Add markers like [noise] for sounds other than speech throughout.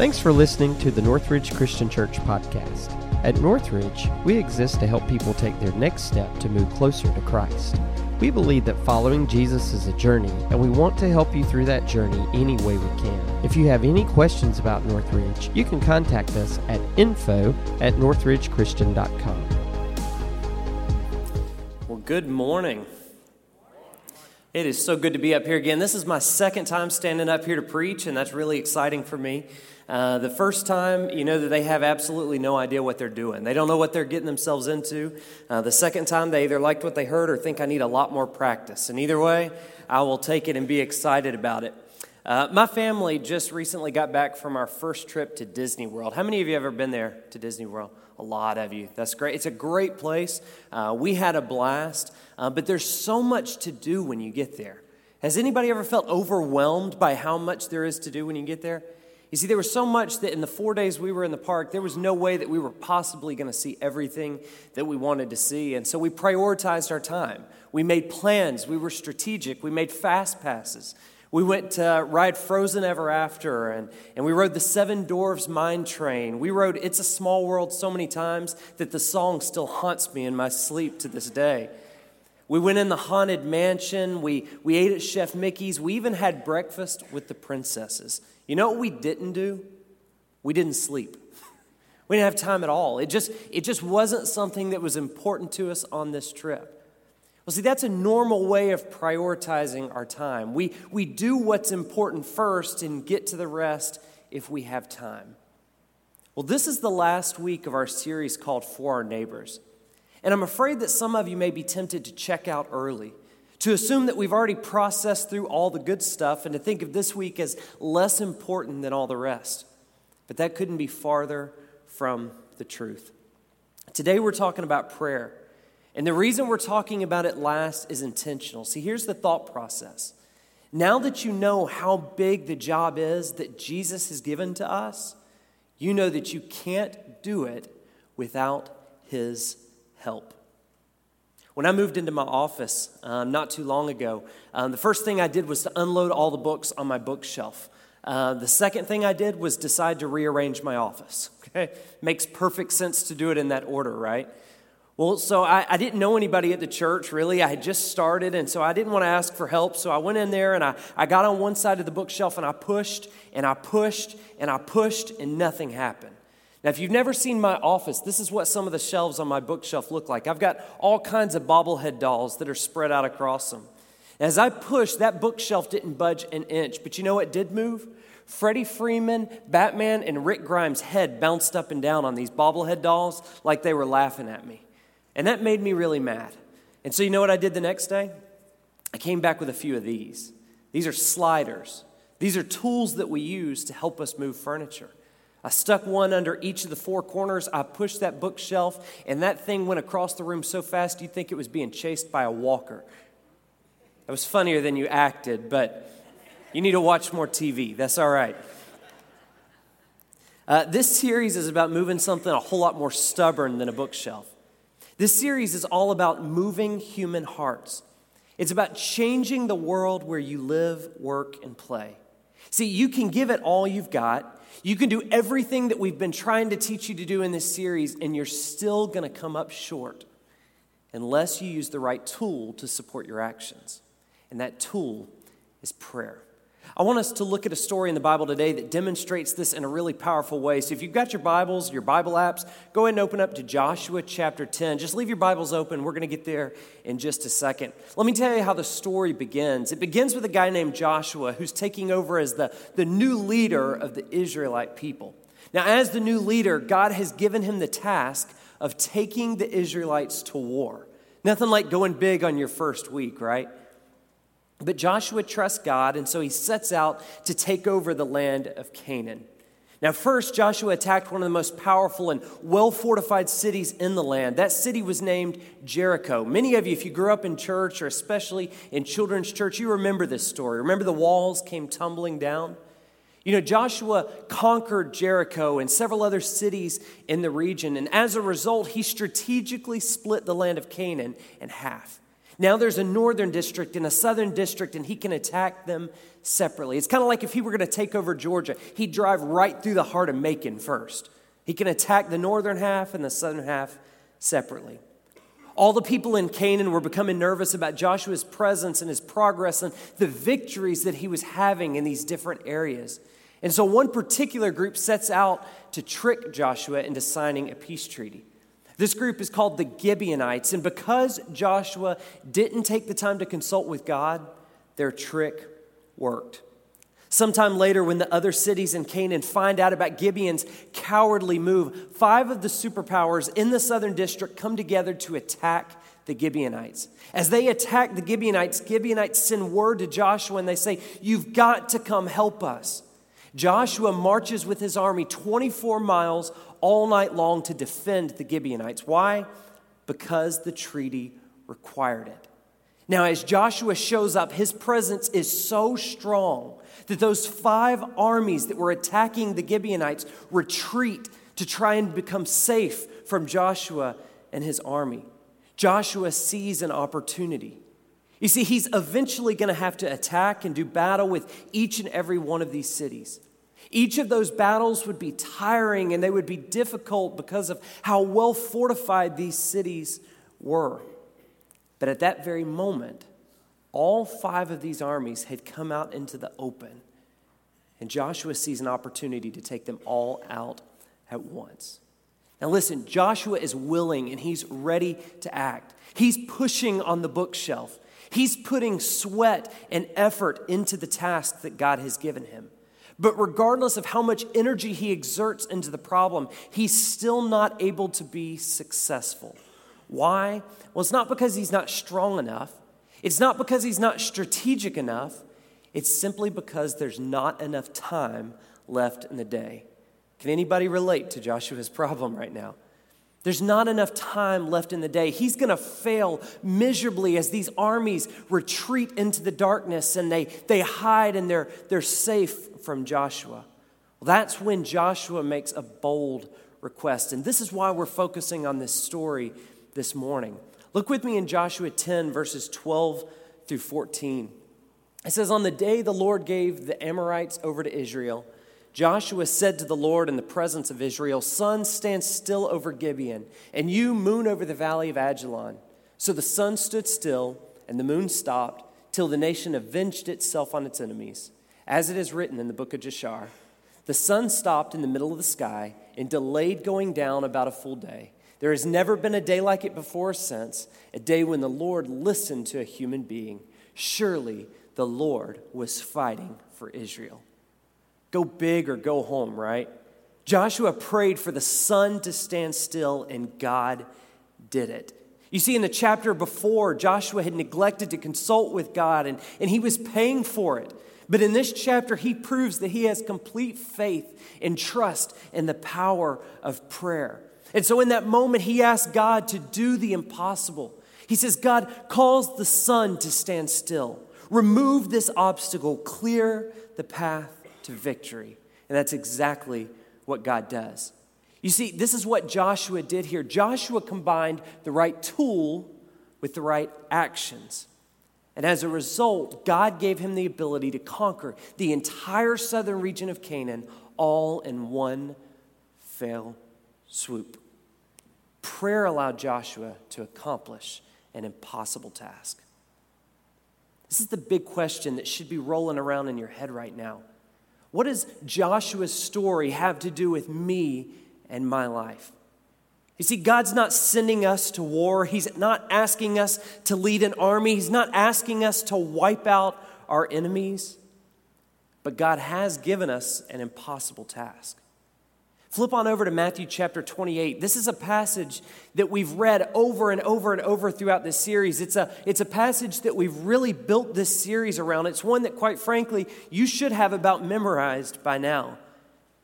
Thanks for listening to the Northridge Christian Church podcast. At Northridge, we exist to help people take their next step to move closer to Christ. We believe that following Jesus is a journey, and we want to help you through that journey any way we can. If you have any questions about Northridge, you can contact us at info at northridgechristian.com. Well, good morning. It is so good to be up here again. This is my second time standing up here to preach, and that's really exciting for me. Uh, the first time, you know that they have absolutely no idea what they're doing. They don't know what they're getting themselves into. Uh, the second time, they either liked what they heard or think I need a lot more practice. And either way, I will take it and be excited about it. Uh, my family just recently got back from our first trip to Disney World. How many of you have ever been there to Disney World? A lot of you. That's great. It's a great place. Uh, we had a blast, uh, but there's so much to do when you get there. Has anybody ever felt overwhelmed by how much there is to do when you get there? You see, there was so much that in the four days we were in the park, there was no way that we were possibly going to see everything that we wanted to see. And so we prioritized our time. We made plans. We were strategic. We made fast passes. We went to ride Frozen Ever After, and, and we rode the Seven Dwarfs Mine Train. We rode It's a Small World so many times that the song still haunts me in my sleep to this day. We went in the Haunted Mansion. We, we ate at Chef Mickey's. We even had breakfast with the princesses. You know what we didn't do? We didn't sleep. We didn't have time at all. It just, it just wasn't something that was important to us on this trip. Well, see, that's a normal way of prioritizing our time. We, we do what's important first and get to the rest if we have time. Well, this is the last week of our series called For Our Neighbors. And I'm afraid that some of you may be tempted to check out early, to assume that we've already processed through all the good stuff, and to think of this week as less important than all the rest. But that couldn't be farther from the truth. Today we're talking about prayer. And the reason we're talking about it last is intentional. See, here's the thought process. Now that you know how big the job is that Jesus has given to us, you know that you can't do it without his help. When I moved into my office um, not too long ago, um, the first thing I did was to unload all the books on my bookshelf. Uh, the second thing I did was decide to rearrange my office. [laughs] Okay? Makes perfect sense to do it in that order, right? Well, so I, I, didn't know anybody at the church, really. I had just started, and so I didn't want to ask for help. So I went in there and I, I got on one side of the bookshelf and I pushed and I pushed and I pushed, and nothing happened. Now, if you've never seen my office, this is what some of the shelves on my bookshelf look like. I've got all kinds of bobblehead dolls that are spread out across them. As I pushed, that bookshelf didn't budge an inch, but you know what did move? Freddie Freeman, Batman, and Rick Grimes' head bounced up and down on these bobblehead dolls like they were laughing at me. And that made me really mad. And so, you know what I did the next day? I came back with a few of these. These are sliders, these are tools that we use to help us move furniture. I stuck one under each of the four corners. I pushed that bookshelf, and that thing went across the room so fast you'd think it was being chased by a walker. That was funnier than you acted, but you need to watch more TV. That's all right. Uh, this series is about moving something a whole lot more stubborn than a bookshelf. This series is all about moving human hearts. It's about changing the world where you live, work, and play. See, you can give it all you've got. You can do everything that we've been trying to teach you to do in this series, and you're still going to come up short unless you use the right tool to support your actions. And that tool is prayer. I want us to look at a story in the Bible today that demonstrates this in a really powerful way. So if you've got your Bibles, your Bible apps, go ahead and open up to Joshua chapter 10. Just leave your Bibles open. We're going to get there in just a second. Let me tell you how the story begins. It begins with a guy named Joshua who's taking over as the, the new leader of the Israelite people. Now, as the new leader, God has given him the task of taking the Israelites to war. Nothing like going big on your first week, right? But Joshua trusts God, and so he sets out to take over the land of Canaan. Now, first, Joshua attacked one of the most powerful and well fortified cities in the land. That city was named Jericho. Many of you, if you grew up in church or especially in children's church, you remember this story. Remember the walls came tumbling down? You know, Joshua conquered Jericho and several other cities in the region, and as a result, he strategically split the land of Canaan in half. Now there's a northern district and a southern district, and he can attack them separately. It's kind of like if he were going to take over Georgia, he'd drive right through the heart of Macon first. He can attack the northern half and the southern half separately. All the people in Canaan were becoming nervous about Joshua's presence and his progress and the victories that he was having in these different areas. And so one particular group sets out to trick Joshua into signing a peace treaty. This group is called the Gibeonites, and because Joshua didn't take the time to consult with God, their trick worked. Sometime later, when the other cities in Canaan find out about Gibeon's cowardly move, five of the superpowers in the southern district come together to attack the Gibeonites. As they attack the Gibeonites, Gibeonites send word to Joshua and they say, You've got to come help us. Joshua marches with his army 24 miles all night long to defend the Gibeonites. Why? Because the treaty required it. Now, as Joshua shows up, his presence is so strong that those five armies that were attacking the Gibeonites retreat to try and become safe from Joshua and his army. Joshua sees an opportunity. You see, he's eventually going to have to attack and do battle with each and every one of these cities. Each of those battles would be tiring and they would be difficult because of how well fortified these cities were. But at that very moment, all five of these armies had come out into the open, and Joshua sees an opportunity to take them all out at once. Now, listen, Joshua is willing and he's ready to act. He's pushing on the bookshelf, he's putting sweat and effort into the task that God has given him. But regardless of how much energy he exerts into the problem, he's still not able to be successful. Why? Well, it's not because he's not strong enough, it's not because he's not strategic enough, it's simply because there's not enough time left in the day. Can anybody relate to Joshua's [laughs] problem right now? There's not enough time left in the day. He's going to fail miserably as these armies retreat into the darkness and they, they hide and they're, they're safe from Joshua. Well, that's when Joshua makes a bold request. And this is why we're focusing on this story this morning. Look with me in Joshua 10, verses 12 through 14. It says, On the day the Lord gave the Amorites over to Israel, Joshua said to the Lord in the presence of Israel, Sun, stand still over Gibeon, and you, moon, over the valley of Ajalon. So the sun stood still, and the moon stopped, till the nation avenged itself on its enemies. As it is written in the book of Jashar, the sun stopped in the middle of the sky and delayed going down about a full day. There has never been a day like it before or since, a day when the Lord listened to a human being. Surely the Lord was fighting for Israel. Go big or go home, right? Joshua prayed for the sun to stand still, and God did it. You see, in the chapter before, Joshua had neglected to consult with God, and, and he was paying for it. But in this chapter, he proves that he has complete faith and trust in the power of prayer. And so, in that moment, he asks God to do the impossible. He says, God calls the sun to stand still, remove this obstacle, clear the path to victory. And that's exactly what God does. You see, this is what Joshua did here. Joshua combined the right tool with the right actions. And as a result, God gave him the ability to conquer the entire southern region of Canaan all in one fell swoop. Prayer allowed Joshua to accomplish an impossible task. This is the big question that should be rolling around in your head right now. What does Joshua's story have to do with me and my life? You see, God's not sending us to war. He's not asking us to lead an army. He's not asking us to wipe out our enemies. But God has given us an impossible task. Flip on over to Matthew chapter 28. This is a passage that we've read over and over and over throughout this series. It's a, it's a passage that we've really built this series around. It's one that, quite frankly, you should have about memorized by now.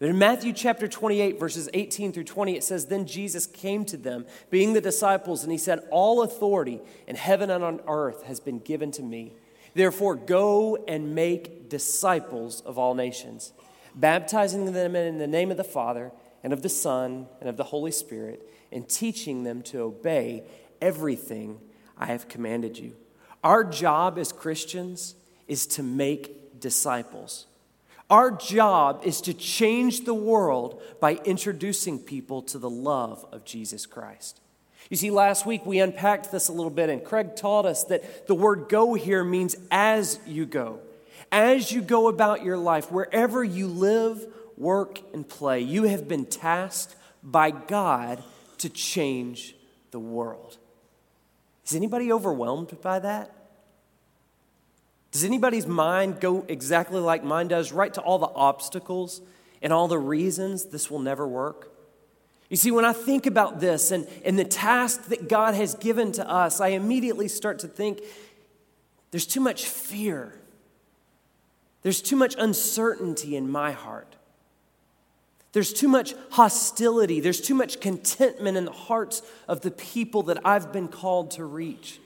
But in Matthew chapter 28, verses 18 through 20, it says, Then Jesus came to them, being the disciples, and he said, All authority in heaven and on earth has been given to me. Therefore, go and make disciples of all nations baptizing them in the name of the Father and of the Son and of the Holy Spirit, and teaching them to obey everything I have commanded you. Our job as Christians is to make disciples. Our job is to change the world by introducing people to the love of Jesus Christ. You see, last week we unpacked this a little bit, and Craig taught us that the word go here means as you go. As you go about your life, wherever you live, work, and play, you have been tasked by God to change the world. Is anybody overwhelmed by that? Does anybody's mind go exactly like mine does, right to all the obstacles and all the reasons this will never work? You see, when I think about this and, and the task that God has given to us, I immediately start to think there's too much fear. There's too much uncertainty in my heart. There's too much hostility. There's too much contentment in the hearts of the people that I've been called to reach.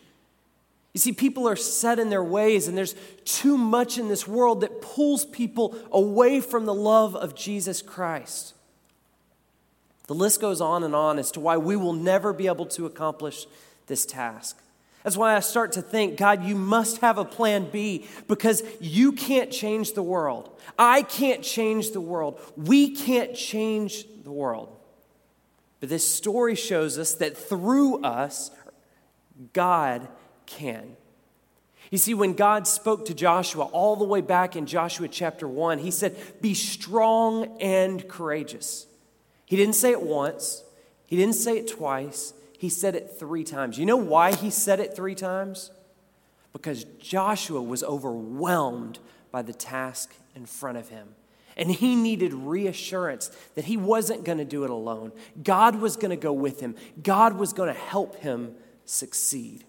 You see, people are set in their ways, and there's too much in this world that pulls people away from the love of Jesus Christ. The list goes on and on as to why we will never be able to accomplish this task. That's why I start to think, God, you must have a plan B because you can't change the world. I can't change the world. We can't change the world. But this story shows us that through us, God can. You see, when God spoke to Joshua all the way back in Joshua chapter 1, he said, Be strong and courageous. He didn't say it once, he didn't say it twice, he said it three times. You know why he said it three times? Because Joshua was overwhelmed by the task in front of him. And he needed reassurance that he wasn't going to do it alone. God was going to go with him, God was going to help him succeed.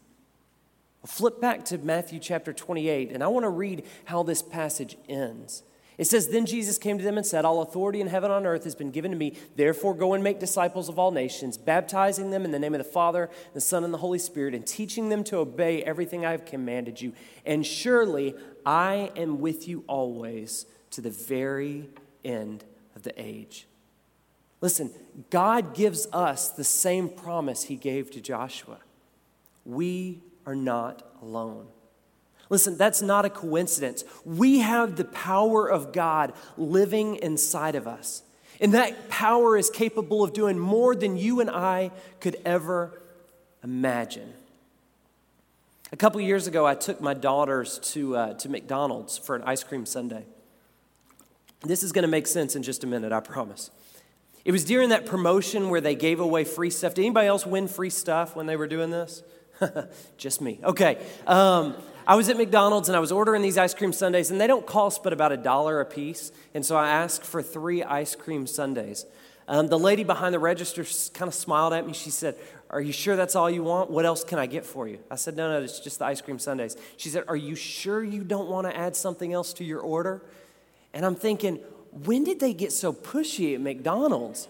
Flip back to Matthew chapter 28, and I want to read how this passage ends. It says, Then Jesus came to them and said, All authority in heaven and on earth has been given to me. Therefore, go and make disciples of all nations, baptizing them in the name of the Father, the Son, and the Holy Spirit, and teaching them to obey everything I have commanded you. And surely I am with you always to the very end of the age. Listen, God gives us the same promise he gave to Joshua. We are not alone. Listen, that's not a coincidence. We have the power of God living inside of us. And that power is capable of doing more than you and I could ever imagine. A couple years ago, I took my daughters to, uh, to McDonald's for an ice cream sundae. This is going to make sense in just a minute, I promise. It was during that promotion where they gave away free stuff. Did anybody else win free stuff when they were doing this? [laughs] Just me. Okay. Um, I was at McDonald's and I was ordering these ice cream sundaes, and they don't cost but about a dollar a piece. And so I asked for three ice cream sundaes. Um, the lady behind the register kind of smiled at me. She said, Are you sure that's all you want? What else can I get for you? I said, No, no, it's just the ice cream sundaes. She said, Are you sure you don't want to add something else to your order? And I'm thinking, When did they get so pushy at McDonald's?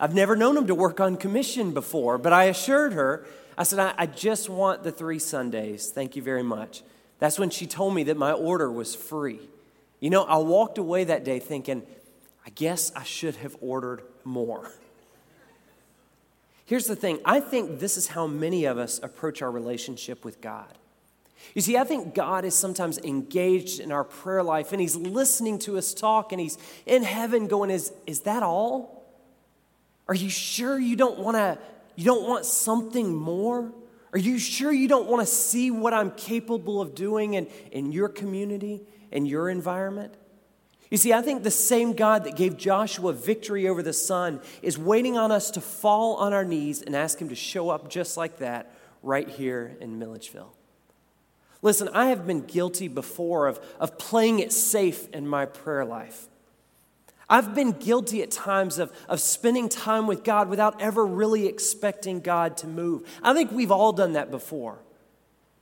I've never known them to work on commission before, but I assured her I said, I, I just want the three sundaes. Thank you very much. That's when she told me that my order was free. You know, I walked away that day thinking, I guess I should have ordered more. Here's the thing I think this is how many of us approach our relationship with God. You see, I think God is sometimes engaged in our prayer life and He's listening to us talk and He's in heaven going, Is, is that all? Are you sure you don't want to you don't want something more? Are you sure you don't want to see what I'm capable of doing in, in your community, in your environment? You see, I think the same God that gave Joshua victory over the sun is waiting on us to fall on our knees and ask Him to show up just like that right here in Milledgeville. Listen, I have been guilty before of, of playing it safe in my prayer life. I've been guilty at times of, of spending time with God without ever really expecting God to move. I think we've all done that before.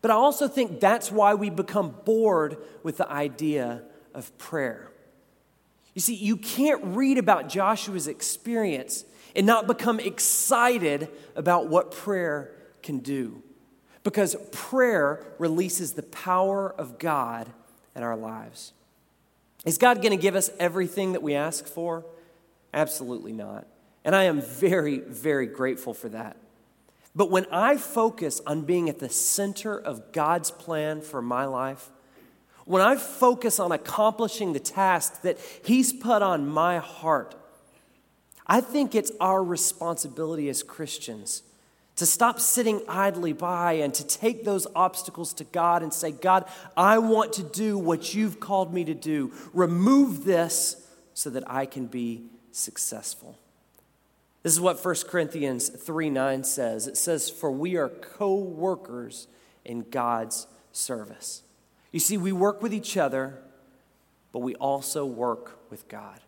But I also think that's why we become bored with the idea of prayer. You see, you can't read about Joshua's experience and not become excited about what prayer can do. Because prayer releases the power of God in our lives. Is God going to give us everything that we ask for? Absolutely not. And I am very, very grateful for that. But when I focus on being at the center of God's plan for my life, when I focus on accomplishing the task that He's put on my heart, I think it's our responsibility as Christians to stop sitting idly by and to take those obstacles to God and say, God, I want to do what you've called me to do. Remove this so that I can be successful. This is what 1 Corinthians 3 9 says. It says, For we are co workers in God's service. You see, we work with each other, but we also work with God.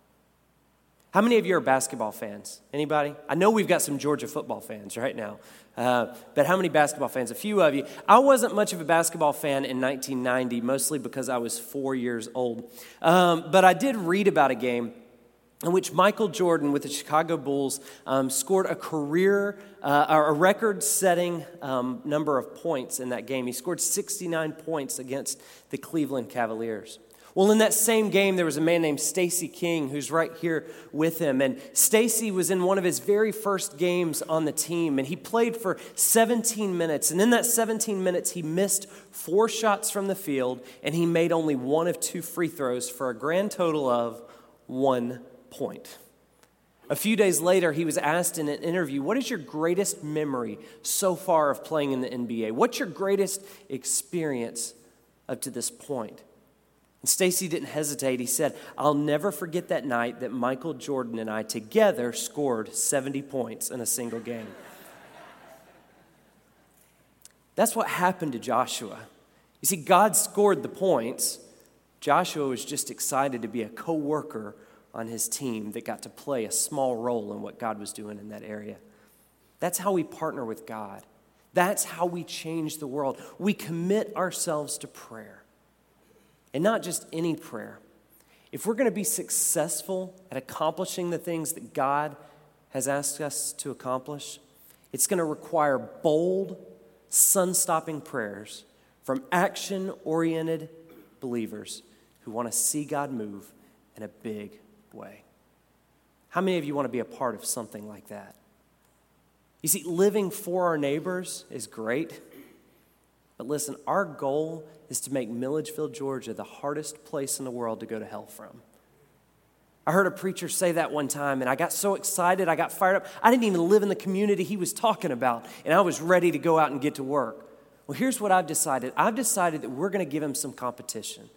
How many of you are basketball fans? Anybody? I know we've got some Georgia football fans right now, uh, but how many basketball fans? A few of you. I wasn't much of a basketball fan in 1990, mostly because I was four years old. Um, but I did read about a game in which Michael Jordan with the Chicago Bulls um, scored a career, uh, a record setting um, number of points in that game. He scored 69 points against the Cleveland Cavaliers. Well, in that same game, there was a man named Stacy King who's right here with him. And Stacy was in one of his very first games on the team, and he played for 17 minutes. And in that 17 minutes, he missed four shots from the field, and he made only one of two free throws for a grand total of one point. A few days later, he was asked in an interview, What is your greatest memory so far of playing in the NBA? What's your greatest experience up to this point? And Stacy didn't hesitate. He said, I'll never forget that night that Michael Jordan and I together scored 70 points in a single game. That's what happened to Joshua. You see, God scored the points. Joshua was just excited to be a co worker on his team that got to play a small role in what God was doing in that area. That's how we partner with God. That's how we change the world. We commit ourselves to prayer. And not just any prayer. If we're going to be successful at accomplishing the things that God has asked us to accomplish, it's going to require bold, sun stopping prayers from action oriented believers who want to see God move in a big way. How many of you want to be a part of something like that? You see, living for our neighbors is great. But listen, our goal is to make Milledgeville, Georgia, the hardest place in the world to go to hell from. I heard a preacher say that one time, and I got so excited, I got fired up. I didn't even live in the community he was talking about, and I was ready to go out and get to work. Well, here's what I've decided I've decided that we're going to give him some competition.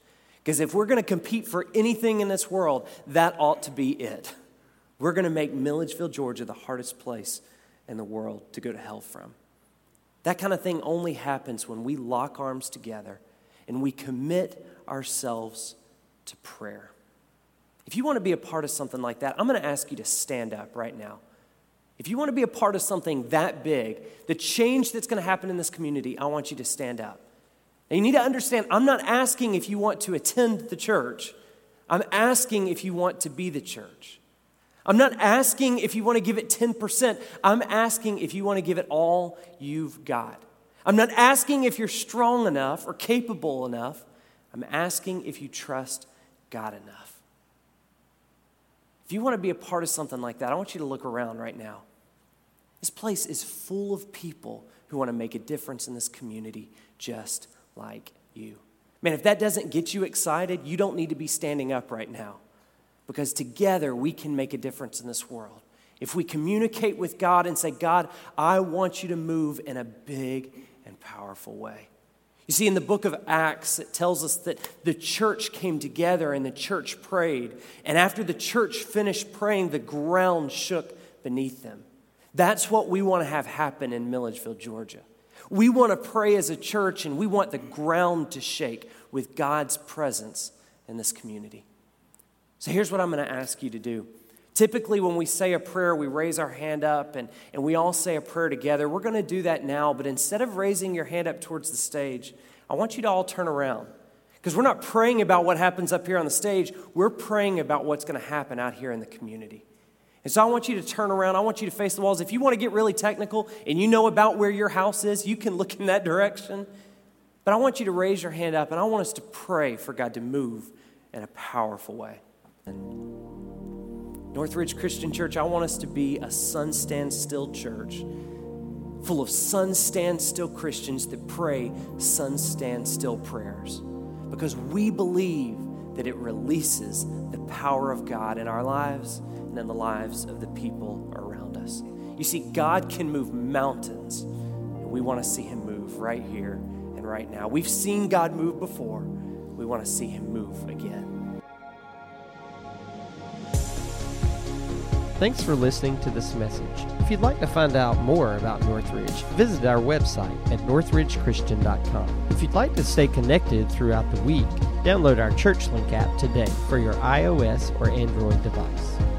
Because if we're going to compete for anything in this world, that ought to be it. We're going to make Milledgeville, Georgia, the hardest place in the world to go to hell from. That kind of thing only happens when we lock arms together and we commit ourselves to prayer. If you want to be a part of something like that, I'm going to ask you to stand up right now. If you want to be a part of something that big, the change that's going to happen in this community, I want you to stand up. And you need to understand, I'm not asking if you want to attend the church. I'm asking if you want to be the church. I'm not asking if you want to give it 10%. I'm asking if you want to give it all you've got. I'm not asking if you're strong enough or capable enough. I'm asking if you trust God enough. If you want to be a part of something like that, I want you to look around right now. This place is full of people who want to make a difference in this community just like you. Man, if that doesn't get you excited, you don't need to be standing up right now because together we can make a difference in this world. If we communicate with God and say, God, I want you to move in a big and powerful way. You see, in the book of Acts, it tells us that the church came together and the church prayed. And after the church finished praying, the ground shook beneath them. That's what we want to have happen in Milledgeville, Georgia. We want to pray as a church and we want the ground to shake with God's presence in this community. So here's what I'm going to ask you to do. Typically, when we say a prayer, we raise our hand up and, and we all say a prayer together. We're going to do that now, but instead of raising your hand up towards the stage, I want you to all turn around. Because we're not praying about what happens up here on the stage, we're praying about what's going to happen out here in the community. And so I want you to turn around. I want you to face the walls. If you want to get really technical and you know about where your house is, you can look in that direction. But I want you to raise your hand up and I want us to pray for God to move in a powerful way. And Northridge Christian Church, I want us to be a sun stand still church full of sun stand still Christians that pray sun stand still prayers because we believe that it releases the power of God in our lives and in the lives of the people around us. You see, God can move mountains, and we want to see Him move right here and right now. We've seen God move before, we want to see Him move again. Thanks for listening to this message. If you'd like to find out more about Northridge, visit our website at northridgechristian.com. If you'd like to stay connected throughout the week, download our ChurchLink app today for your iOS or Android device.